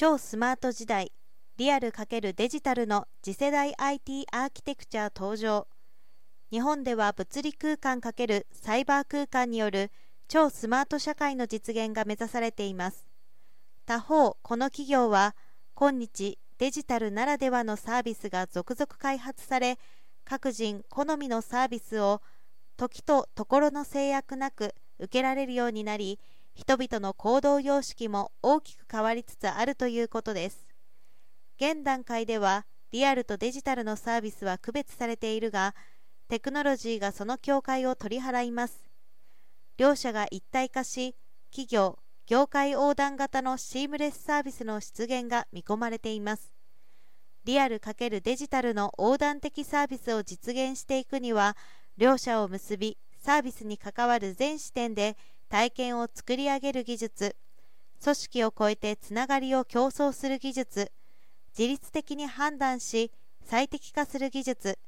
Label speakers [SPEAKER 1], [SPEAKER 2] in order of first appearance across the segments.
[SPEAKER 1] 超スマート時代リアル×デジタルの次世代 IT アーキテクチャ登場。日本では物理空間×サイバー空間による超スマート社会の実現が目指されています。他方この企業は今日デジタルならではのサービスが続々開発され各人好みのサービスを時とところの制約なく受けられるようになり人々の行動様式も大きく変わりつつあるということです。現段階ではリアルとデジタルのサービスは区別されているがテクノロジーがその境界を取り払います。両者が一体化し企業業界横断型のシームレスサービスの出現が見込まれています。リアル×デジタルの横断的サービスを実現していくには両者を結びサービスに関わる全視点で体験を作り上げる技術組織を超えてつながりを競争する技術自律的に判断し最適化する技術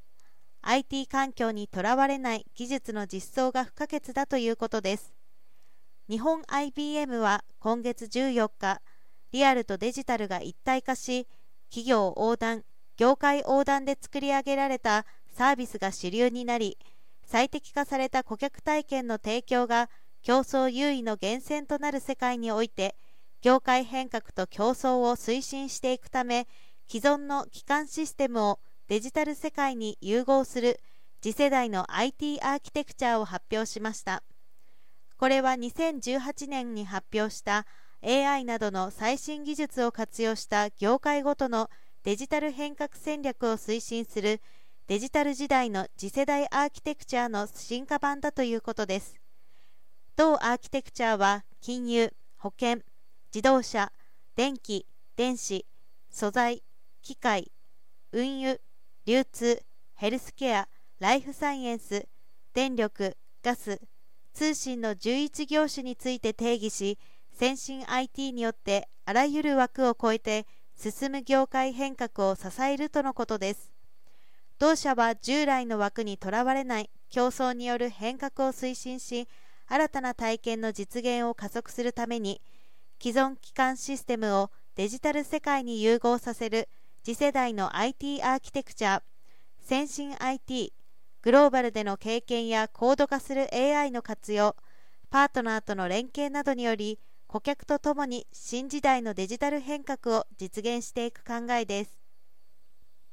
[SPEAKER 1] IT 環境にとらわれない技術の実装が不可欠だということです。日本 IBM は今月14日リアルとデジタルが一体化し企業横断業界横断で作り上げられたサービスが主流になり最適化された顧客体験の提供が競争優位の源泉となる世界において業界変革と競争を推進していくため既存の基幹システムをデジタル世界に融合する次世代の IT アーキテクチャを発表しました。これは2018年に発表した AI などの最新技術を活用した業界ごとのデジタル変革戦略を推進するデジタル時代の次世代アーキテクチャの進化版だということです。同アーキテクチャは金融、保険、自動車、電気、電子、素材、機械、運輸、流通、ヘルスケア、ライフサイエンス、電力、ガス、通信の11業種について定義し、先進 IT によってあらゆる枠を超えて進む業界変革を支えるとのことです。同社は従来の枠にとらわれない競争による変革を推進し、新たな体験の実現を加速するために既存基幹システムをデジタル世界に融合させる次世代の IT アーキテクチャ先進 IT グローバルでの経験や高度化する AI の活用パートナーとの連携などにより顧客とともに新時代のデジタル変革を実現していく考えです。